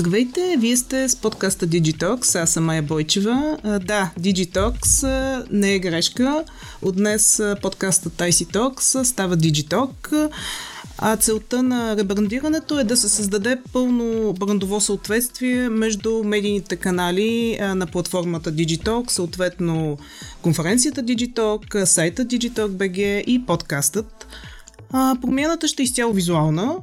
Здравейте, вие сте с подкаста Digitox, аз съм Майя Бойчева. Да, Digitox не е грешка. От днес подкастът IC Talks става Digitalk. А целта на ребрандирането е да се създаде пълно брандово съответствие между медийните канали на платформата Digitalk, съответно конференцията Digitalk, сайта Digitalk.bg и подкастът. А, промяната ще е изцяло визуална,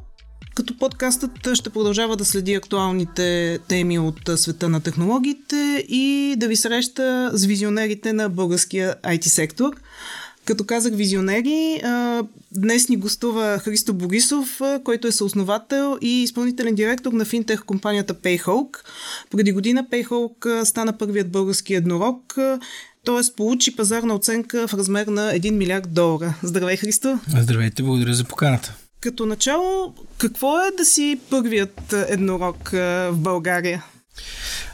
като подкастът ще продължава да следи актуалните теми от света на технологиите и да ви среща с визионерите на българския IT сектор. Като казах визионери, днес ни гостува Христо Борисов, който е съосновател и изпълнителен директор на финтех компанията Payhawk. Преди година Payhawk стана първият български еднорог, т.е. получи пазарна оценка в размер на 1 милиард долара. Здравей, Христо! Здравейте, благодаря за поканата. Като начало, какво е да си първият еднорог в България?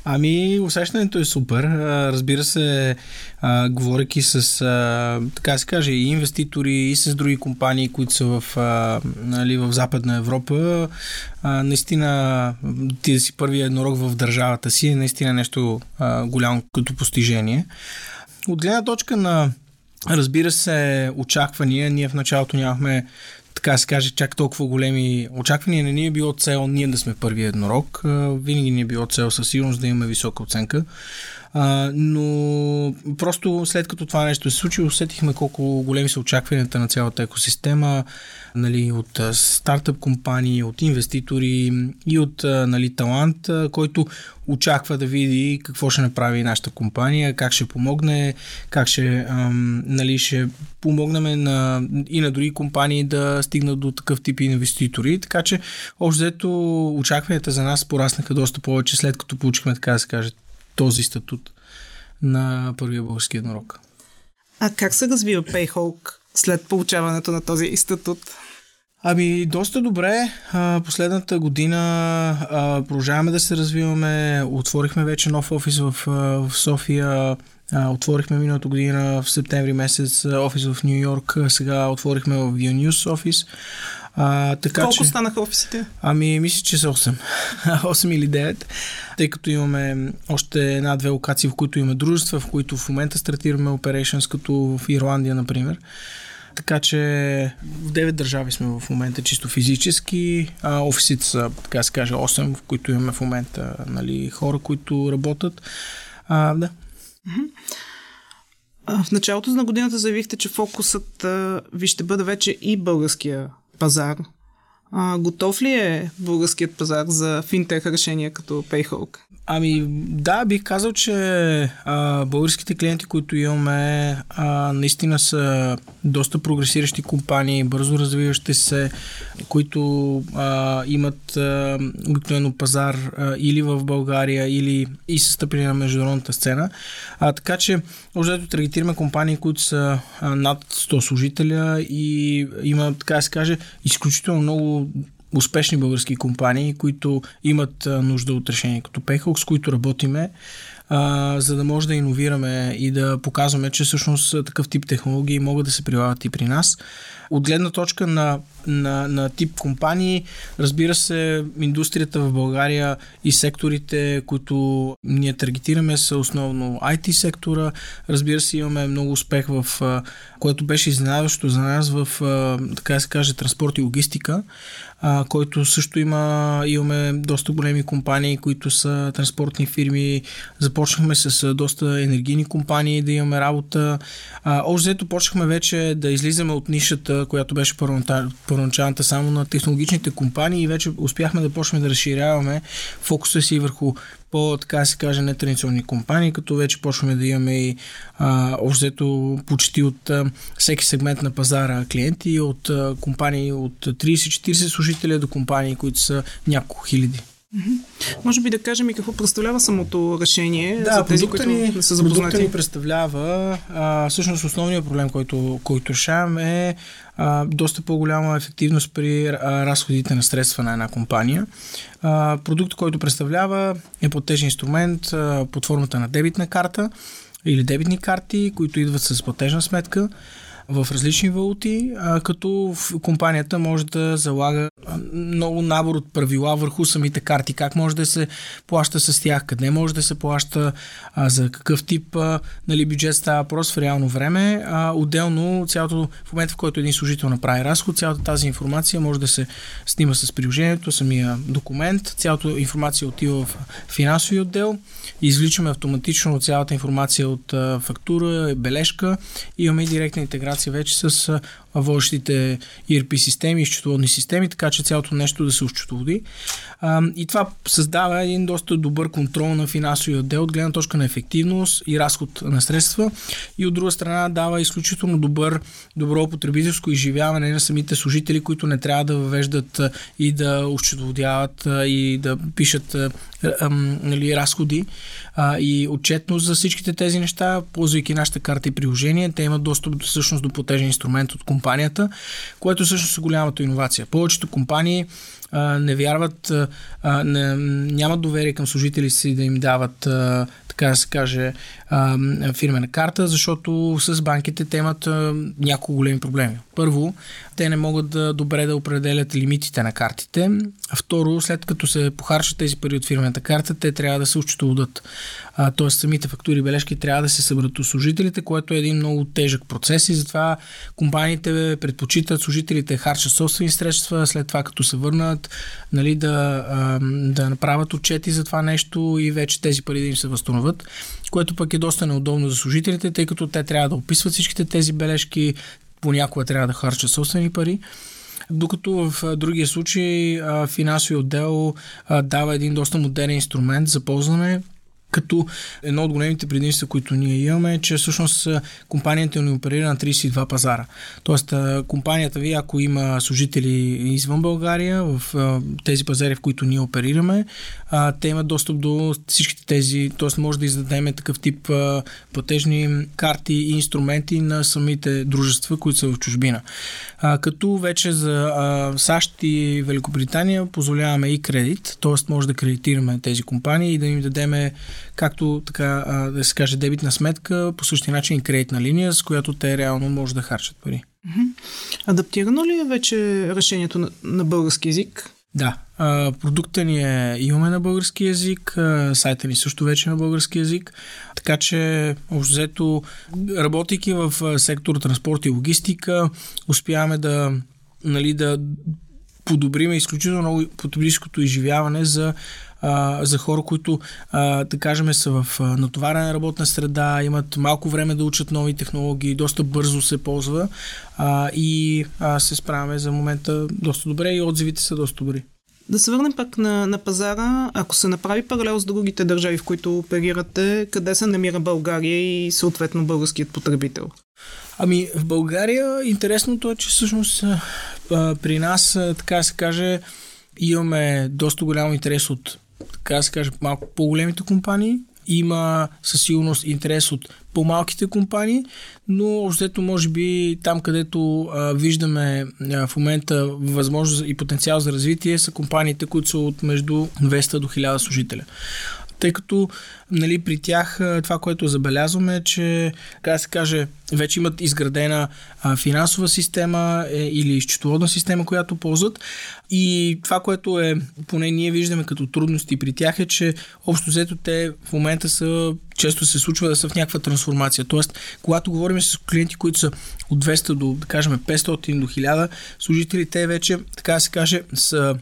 Ами, усещането е супер. Разбира се, а, говоряки с, така се каже, и инвеститори, и с други компании, които са в, нали, в Западна Европа, наистина ти да си първият еднорог в държавата си е наистина нещо голямо като постижение. От гледна точка на Разбира се, очаквания. Ние в началото нямахме така се каже, чак толкова големи очаквания. Не ни е било цел ние да сме първи еднорог. Винаги ни е било цел със сигурност да имаме висока оценка. Но просто след като това нещо се случи, усетихме колко големи са очакванията на цялата екосистема нали, от стартъп компании, от инвеститори и от нали, талант, който очаква да види какво ще направи нашата компания, как ще помогне, как ще, нали, ще помогнем на, и на други компании да стигнат до такъв тип инвеститори. Така че, общо взето, очакванията за нас пораснаха доста повече след като получихме, така да се каже, този статут на първия български еднорог. А как се развива Payhawk след получаването на този статут? Ами, доста добре. А, последната година а, продължаваме да се развиваме. Отворихме вече нов офис в, в София. А, отворихме миналата година в септември месец офис в Нью Йорк. Сега отворихме в News офис. А, така, Колко че, станаха офисите? Ами, мисля, че са 8. 8 или 9. Тъй като имаме още една-две локации, в които имаме дружества, в които в момента стартираме operations, като в Ирландия, например. Така че в 9 държави сме в момента чисто физически. А, офисите са, така се каже, 8, в които имаме в момента нали, хора, които работят. А, да. В началото на годината заявихте, че фокусът ви ще бъде вече и българския пазар. А, готов ли е българският пазар за финтех решения като Payhawk? Ами да, бих казал, че а, българските клиенти, които имаме, а, наистина са доста прогресиращи компании, бързо развиващи се, които а, имат обикновено пазар а, или в България, или и са на международната сцена. А, така че, общо таргетираме компании, които са над 100 служителя и има, така да се каже, изключително много успешни български компании, които имат нужда от решение. Като Payhawk, с които работиме, а, за да може да иновираме и да показваме, че всъщност такъв тип технологии могат да се прилагат и при нас. От гледна точка на, на, на тип компании, разбира се, индустрията в България и секторите, които ние таргетираме са основно IT сектора. Разбира се, имаме много успех в, което беше изненадващо за нас в, така да се каже, транспорт и логистика а, който също има, имаме доста големи компании, които са транспортни фирми. Започнахме с доста енергийни компании да имаме работа. А, още взето почнахме вече да излизаме от нишата, която беше първоначалната само на технологичните компании и вече успяхме да почнем да разширяваме фокуса си върху по, така се каже, нетрадиционни компании, като вече почваме да имаме и общо почти от а, всеки сегмент на пазара клиенти, от а, компании от 30-40 служители до компании, които са няколко хиляди. Може би да кажем и какво представлява самото решение да, за тези, които ни, не са запознати. ни представлява, а, всъщност основният проблем, който, който решаваме е а, доста по-голяма ефективност при а, разходите на средства на една компания. А, продукт, който представлява е платежен инструмент а, под формата на дебитна карта или дебитни карти, които идват с платежна сметка в различни валути, а, като компанията може да залага много набор от правила върху самите карти, как може да се плаща с тях, къде може да се плаща, а, за какъв тип а, нали, бюджет става въпрос в реално време. А, отделно, цялото, в момента в който един служител направи разход, цялата тази информация може да се снима с приложението, самия документ, цялата информация отива в финансови отдел, извличаме автоматично цялата информация от а, фактура, бележка, имаме и директна интеграция вече с а, водещите ERP системи и счетоводни системи, така че цялото нещо да се счетоводи. И това създава един доста добър контрол на финансовия отдел от гледна точка на ефективност и разход на средства и от друга страна дава изключително добър, добро потребителско изживяване на самите служители, които не трябва да въвеждат и да ощетоводяват и да пишат нали, разходи а, и отчетност за всичките тези неща, ползвайки нашата карта и приложение, те имат достъп всъщност до платежен инструмент от компанията, което всъщност е голямата иновация. Повечето компании а, не вярват, а, не, нямат доверие към служители си да им дават а, така да се каже, фирмена карта, защото с банките те имат няколко големи проблеми. Първо, те не могат да добре да определят лимитите на картите. А второ, след като се похарчат тези пари от фирмената карта, те трябва да се учтоводат. Т.е. самите фактури и бележки трябва да се съберат от служителите, което е един много тежък процес и затова компаниите предпочитат служителите харчат собствени средства, след това като се върнат, нали, да, да направят отчети за това нещо и вече тези пари да им се възстановят, което пък е доста неудобно за служителите, тъй като те трябва да описват всичките тези бележки, понякога трябва да харчат собствени пари. Докато в другия случай финансови отдел дава един доста модерен инструмент за ползване, като едно от големите предимства, които ние имаме е, че всъщност компанията ни оперира на 32 пазара. Тоест компанията ви, ако има служители извън България, в тези пазари, в които ние оперираме, те имат достъп до всичките тези, т.е. може да издадеме такъв тип платежни карти и инструменти на самите дружества, които са в чужбина. Като вече за САЩ и Великобритания позволяваме и кредит, т.е. може да кредитираме тези компании и да им дадеме както така да се каже дебитна сметка, по същия начин и кредитна линия, с която те реално може да харчат пари. Адаптирано ли е вече решението на, на български язик? Да, продукта ни е, имаме на български язик, сайта ни също вече е на български язик, така че общо взето, работейки в сектор транспорт и логистика, успяваме да, нали, да подобриме изключително много потребителското изживяване за за хора, които, а, да кажем, са в натоварена работна среда, имат малко време да учат нови технологии, доста бързо се ползва и се справяме за момента доста добре и отзивите са доста добри. Да се върнем пак на, на пазара. Ако се направи паралел с другите държави, в които оперирате, къде се намира България и съответно българският потребител? Ами в България интересното е, че всъщност а, при нас, а, така се каже, имаме доста голям интерес от така се каже, малко по-големите компании. Има със сигурност интерес от по-малките компании, но общото може би там, където а, виждаме а, в момента възможност и потенциал за развитие са компаниите, които са от между 200 до 1000 служителя тъй като нали, при тях това, което забелязваме е, че, така да се каже, вече имат изградена а, финансова система е, или счетоводна система, която ползват. И това, което е, поне ние виждаме като трудности при тях е, че общо взето те в момента са, често се случва да са в някаква трансформация. Тоест, когато говорим с клиенти, които са от 200 до, да кажем, 500 до 1000 служители, те вече, така да се каже, са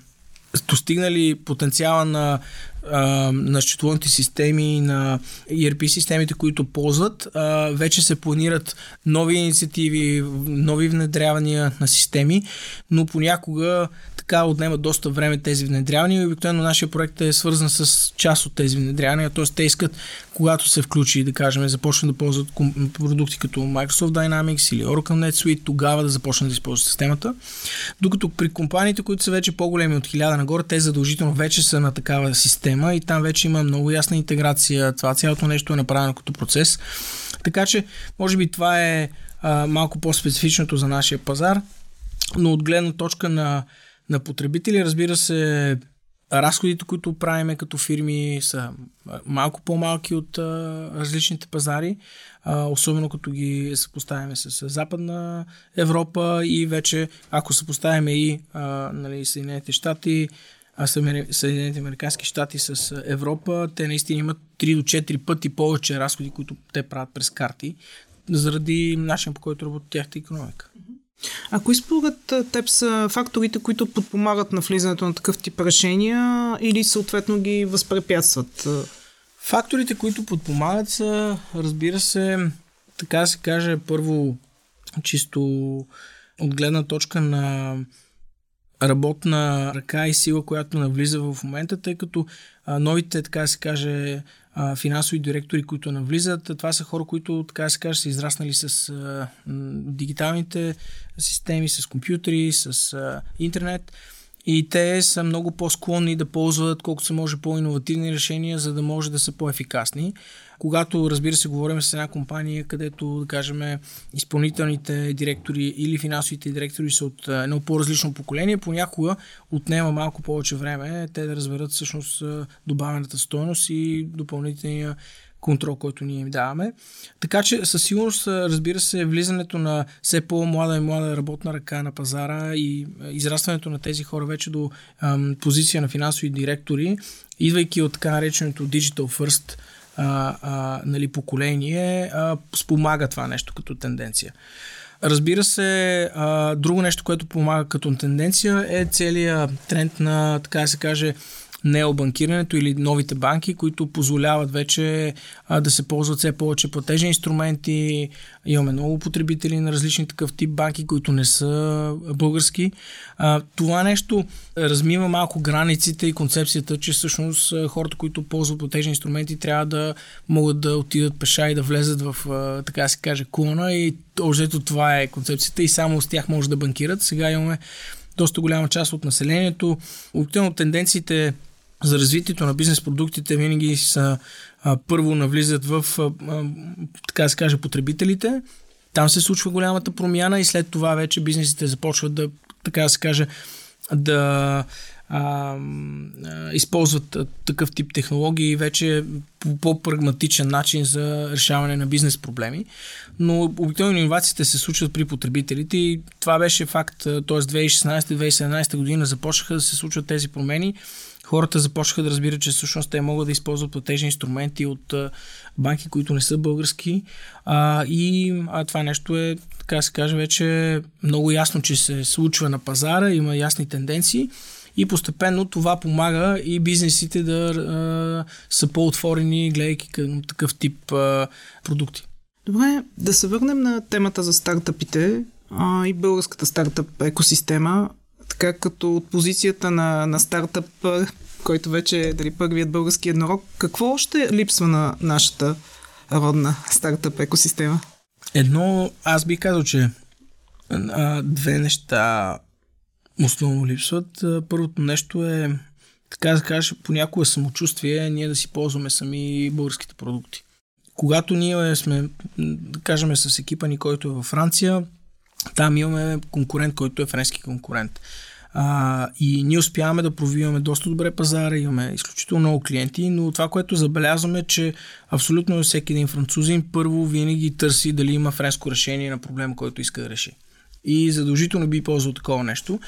достигнали потенциала на на счетоводните системи, на ERP системите, които ползват, вече се планират нови инициативи, нови внедрявания на системи, но понякога така отнемат доста време тези внедрявания и обикновено нашия проект е свързан с част от тези внедрявания, т.е. те искат, когато се включи, да кажем, започнат да ползват продукти като Microsoft Dynamics или Oracle NetSuite, тогава да започнат да използват системата. Докато при компаниите, които са вече по-големи от 1000 нагоре, те задължително вече са на такава система и там вече има много ясна интеграция. Това цялото нещо е направено като процес. Така че, може би това е а, малко по-специфичното за нашия пазар, но от гледна точка на на потребители. Разбира се, разходите, които правиме като фирми са малко по-малки от а, различните пазари, а, особено като ги съпоставяме с Западна Европа и вече ако съпоставяме и а, нали, Съединените щати, а Съединените Американски щати с Европа, те наистина имат 3 до 4 пъти повече разходи, които те правят през карти, заради начин по който работи тяхта економика. А кои според теб са факторите, които подпомагат на влизането на такъв тип решения или съответно ги възпрепятстват? Факторите, които подпомагат са, разбира се, така се каже, първо чисто от гледна точка на работна ръка и сила, която навлиза в момента, тъй като а, новите, така се каже, финансови директори, които навлизат, това са хора, които, така се каже, са израснали с а, дигиталните системи, с компютри, с а, интернет. И те са много по-склонни да ползват колкото се може по-инновативни решения, за да може да са по-ефикасни. Когато, разбира се, говорим с една компания, където, да кажем, изпълнителните директори или финансовите директори са от едно по-различно поколение, понякога отнема малко повече време те да разберат всъщност добавената стоеност и допълнителния контрол, който ние им даваме. Така че със сигурност, разбира се, влизането на все по-млада и млада работна ръка на пазара и израстването на тези хора вече до ам, позиция на финансови директори, идвайки от така нареченото Digital First а, а, нали, поколение, а, спомага това нещо като тенденция. Разбира се, а, друго нещо, което помага като тенденция е целият тренд на, така да се каже, необанкирането или новите банки, които позволяват вече а, да се ползват все повече платежни инструменти. Имаме много потребители на различни такъв тип банки, които не са български. А, това нещо размива малко границите и концепцията, че всъщност хората, които ползват платежни инструменти, трябва да могат да отидат пеша и да влезат в, така се каже, клона и общо това е концепцията и само с тях може да банкират. Сега имаме доста голяма част от населението. Обикновено тенденциите за развитието на бизнес продуктите винаги са а, първо навлизат в, а, а, така да се каже, потребителите. Там се случва голямата промяна и след това вече бизнесите започват да, така да се каже, да а, а, използват такъв тип технологии вече по по-прагматичен начин за решаване на бизнес проблеми. Но обикновено иновациите се случват при потребителите и това беше факт, т.е. 2016-2017 година започнаха да се случват тези промени хората започнаха да разбират, че всъщност те могат да използват платежни инструменти от банки, които не са български. А, и а, това нещо е, така се каже, вече много ясно, че се случва на пазара, има ясни тенденции. И постепенно това помага и бизнесите да а, са по-отворени, гледайки към такъв тип а, продукти. Добре, да се върнем на темата за стартъпите а, и българската стартъп екосистема така като от позицията на, на стартъп, който вече е дали, първият български еднорог, какво още липсва на нашата родна стартъп екосистема? Едно, аз би казал, че а, две неща основно липсват. Първото нещо е, така да кажа, понякога самочувствие, ние да си ползваме сами българските продукти. Когато ние сме, да кажем, с екипа ни, който е във Франция, там имаме конкурент, който е френски конкурент. А, и ние успяваме да провиваме доста добре пазара, имаме изключително много клиенти, но това, което забелязваме е, че абсолютно всеки един французин първо винаги търси дали има френско решение на проблема, който иска да реши. И задължително би ползвал такова нещо.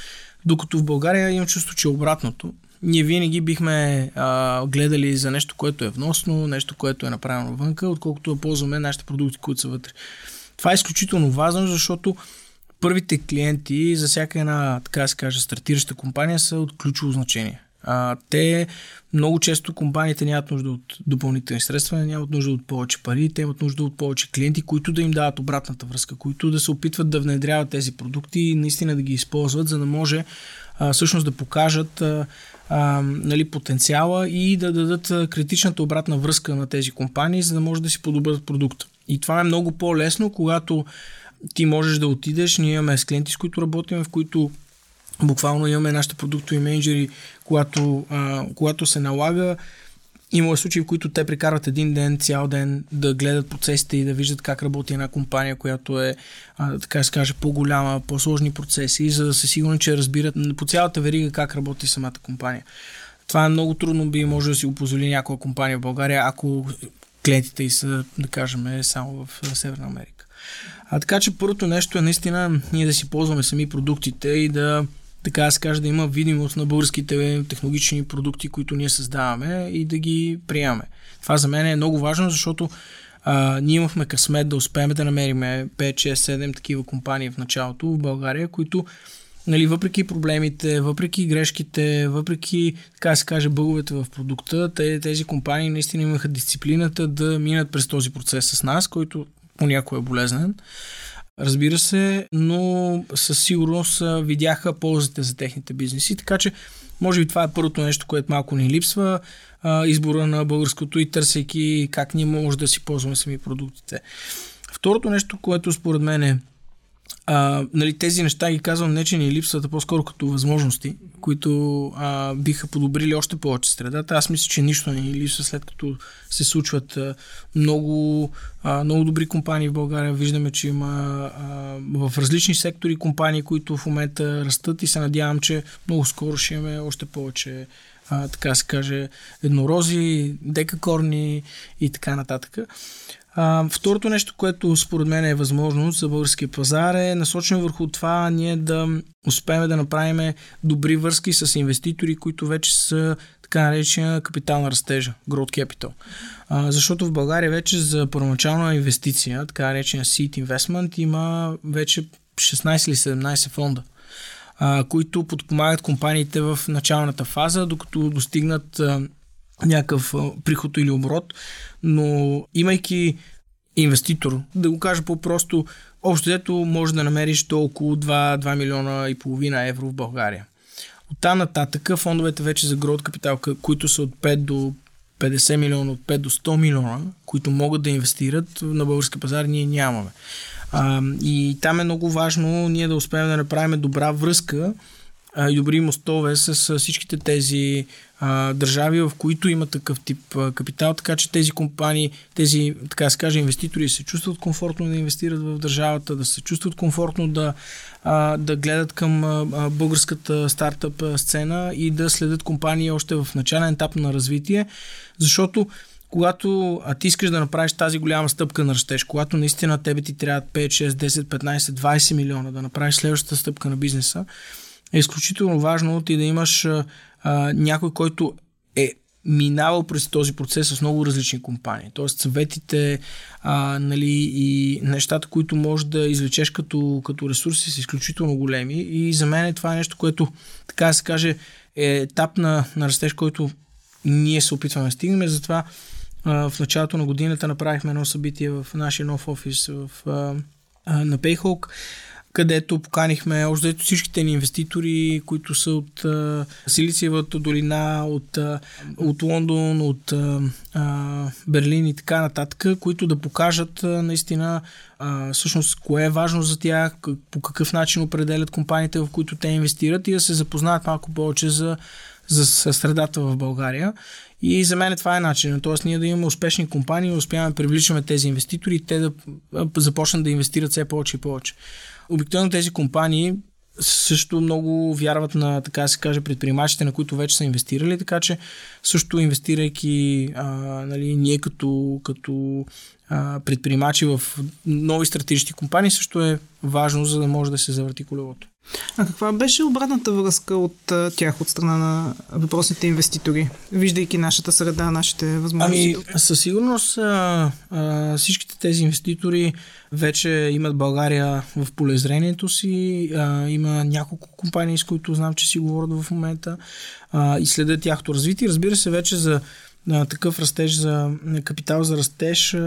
Докато в България имам чувство, че е обратното. Ние винаги бихме а, гледали за нещо, което е вносно, нещо, което е направено вънка, отколкото да ползваме нашите продукти, които са вътре. Това е изключително важно, защото първите клиенти за всяка една, така се каже, стартираща компания са от ключово значение. А, те много често компаниите нямат нужда от допълнителни средства, нямат нужда от повече пари, те имат нужда от повече клиенти, които да им дават обратната връзка, които да се опитват да внедряват тези продукти и наистина да ги използват, за да може а, всъщност да покажат а, а, нали, потенциала и да дадат критичната обратна връзка на тези компании, за да може да си подобрят продукта. И това е много по-лесно, когато ти можеш да отидеш, ние имаме с клиенти, с които работим, в които буквално имаме нашите продуктови менеджери, когато, а, когато се налага. Има случаи, в които те прекарват един ден, цял ден да гледат процесите и да виждат как работи една компания, която е, а, така да се каже, по-голяма, по-сложни процеси, за да се сигурни, че разбират по цялата верига как работи самата компания. Това е много трудно би може да си го позволи някоя компания в България, ако клиентите и са, да кажем, само в Северна Америка. А така че първото нещо е наистина ние да си ползваме сами продуктите и да така да се каже, да има видимост на българските технологични продукти, които ние създаваме и да ги приемаме. Това за мен е много важно, защото а, ние имахме късмет да успеем да намерим 5, 6, 7 такива компании в началото в България, които нали, въпреки проблемите, въпреки грешките, въпреки, така се каже, бъговете в продукта, те, тези компании наистина имаха дисциплината да минат през този процес с нас, който понякога е болезнен. Разбира се, но със сигурност видяха ползите за техните бизнеси, така че може би това е първото нещо, което малко ни липсва, избора на българското и търсейки как ние може да си ползваме сами продуктите. Второто нещо, което според мен е а, нали, тези неща ги казвам не, че ни липсват, а по-скоро като възможности, които а, биха подобрили още повече средата. Аз мисля, че нищо не ни липсва след като се случват а, много, а, много добри компании в България. Виждаме, че има а, в различни сектори компании, които в момента растат и се надявам, че много скоро ще имаме още повече а, така се каже, еднорози, декакорни и така нататък. А, второто нещо, което според мен е възможно за българския пазар е насочено върху това ние да успеем да направим добри връзки с инвеститори, които вече са така наречена капитална растежа, growth capital. А, защото в България вече за първоначална инвестиция, така наречена seed investment, има вече 16 или 17 фонда които подпомагат компаниите в началната фаза, докато достигнат някакъв приход или оборот, но имайки инвеститор, да го кажа по-просто, общо дето може да намериш до около 2, 2 милиона и половина евро в България. От там нататък фондовете вече за грот капитал, които са от 5 до 50 милиона, от 5 до 100 милиона, които могат да инвестират на български пазар, ние нямаме. А, и там е много важно ние да успеем да направим добра връзка а, и добри мостове с, с всичките тези а, държави, в които има такъв тип а, капитал, така че тези компании, тези, така се каже, инвеститори се чувстват комфортно да инвестират в държавата, да се чувстват комфортно да, а, да гледат към а, българската стартъп сцена и да следят компании още в начален етап на развитие, защото когато а ти искаш да направиш тази голяма стъпка на растеж, когато наистина тебе ти трябва 5, 6, 10, 15, 20 милиона да направиш следващата стъпка на бизнеса, е изключително важно ти да имаш а, някой, който е минавал през този процес с много различни компании. Тоест съветите а, нали, и нещата, които можеш да извлечеш като, като ресурси са изключително големи и за мен това е нещо, което така да се каже е етап на, на растеж, който ние се опитваме да стигнем. Затова в началото на годината направихме едно събитие в нашия нов офис в, на Payhawk, където поканихме още всичките ни инвеститори, които са от а, Силициевата долина, от, а, от Лондон, от а, а, Берлин и така нататък, които да покажат а, наистина а, всъщност кое е важно за тях, по какъв начин определят компаниите, в които те инвестират и да се запознаят малко повече за за средата в България. И за мен това е начинът. Тоест ние да имаме успешни компании, успяваме да привличаме тези инвеститори и те да започнат да инвестират все повече и повече. Обикновено тези компании също много вярват на, така да се каже, предприемачите, на които вече са инвестирали, така че също инвестирайки а, нали, ние като, като предприемачи в нови стратегически компании също е важно, за да може да се завърти колелото. А каква беше обратната връзка от тях, от страна на въпросните инвеститори, виждайки нашата среда, нашите възможности? Ами, със сигурност а, а, всичките тези инвеститори вече имат България в полезрението си. А, има няколко компании, с които знам, че си говорят в момента а, и следят тяхното развитие. Разбира се, вече за на такъв растеж за капитал за растеж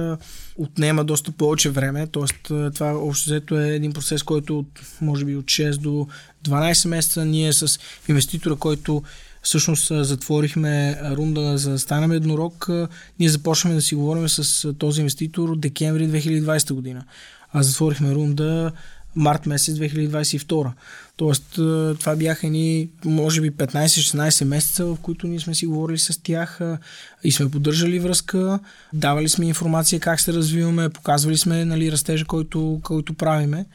отнема доста повече време, т.е. това общо взето е един процес, който от, може би от 6 до 12 месеца ние с инвеститора, който всъщност затворихме рунда за да станем еднорог, ние започваме да си говорим с този инвеститор декември 2020 година. А затворихме рунда март месец 2022. Тоест, е, това бяха ни, може би, 15-16 месеца, в които ние сме си говорили с тях е, и сме поддържали връзка, давали сме информация как се развиваме, показвали сме нали, растежа, който, който правиме.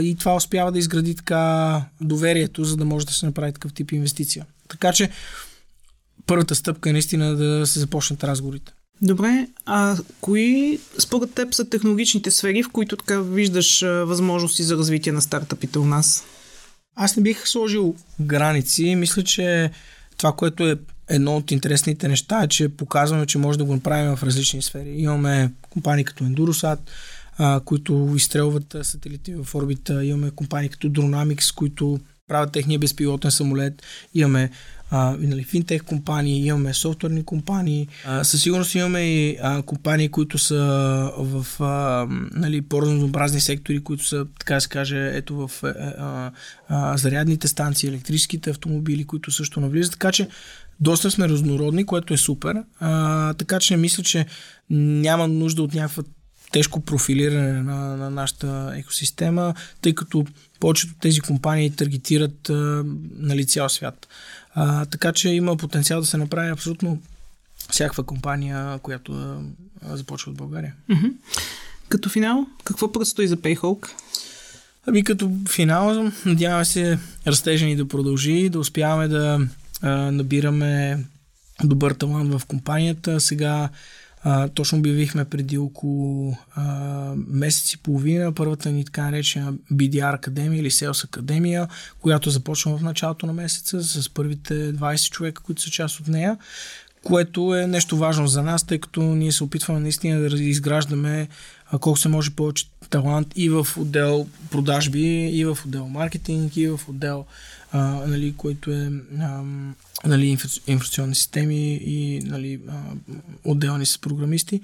И това успява да изгради така доверието, за да може да се направи такъв тип инвестиция. Така че, първата стъпка е наистина да се започнат разговорите. Добре, а кои според теб са технологичните сфери, в които така виждаш възможности за развитие на стартъпите у нас? Аз не бих сложил граници. Мисля, че това, което е едно от интересните неща е, че показваме, че може да го направим в различни сфери. Имаме компании като Endurosat, а, които изстрелват сателити в орбита. Имаме компании като Dronamics, които правят техния безпилотен самолет. Имаме нали, финтех компании, имаме софтуерни компании. А, със сигурност имаме и а, компании, които са в а, нали, по-разнообразни сектори, които са, така да се каже, ето в а, а, а, зарядните станции, електрическите автомобили, които също навлизат. Така че доста сме разнородни, което е супер. А, така че мисля, че няма нужда от някаква тежко профилиране на, на нашата екосистема, тъй като повечето тези компании таргетират а, нали, цял свят. А, така че има потенциал да се направи абсолютно всякаква компания, която а, започва от България. Mm-hmm. Като финал, какво предстои за Payhawk? Ами като финал, надяваме се растежа ни да продължи, да успяваме да а, набираме добър талант в компанията. Сега а, точно обявихме преди около а, месец и половина първата ни така наречена BDR Академия или Sales Академия, която започва в началото на месеца с първите 20 човека, които са част от нея което е нещо важно за нас, тъй като ние се опитваме наистина да изграждаме колко се може повече талант и в отдел продажби, и в отдел маркетинг, и в отдел, а, нали, който е а, нали, информационни системи и нали, а, отделни с програмисти.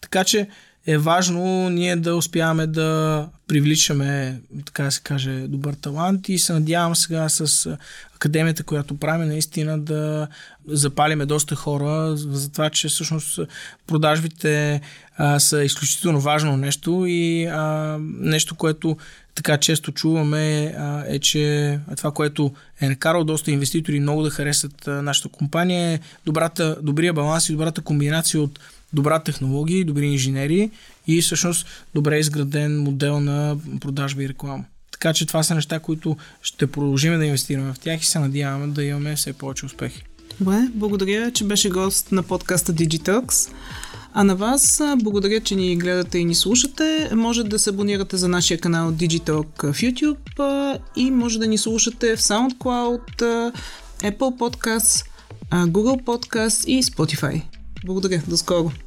Така че е важно ние да успяваме да привличаме, така да се каже, добър талант и се надявам сега с академията, която правим, наистина да запалиме доста хора за това, че всъщност продажбите а, са изключително важно нещо и а, нещо, което така често чуваме а, е, че това, което е накарало доста инвеститори много да харесат а, нашата компания е добрата, добрия баланс и добрата комбинация от добра технология, добри инженери и всъщност добре изграден модел на продажба и реклама. Така че това са неща, които ще продължим да инвестираме в тях и се надяваме да имаме все повече успехи. Добре, благодаря, че беше гост на подкаста Digitalks. А на вас благодаря, че ни гледате и ни слушате. Може да се абонирате за нашия канал Digitalk в YouTube и може да ни слушате в SoundCloud, Apple Podcasts, Google Podcasts и Spotify. Благодаря, до скоро!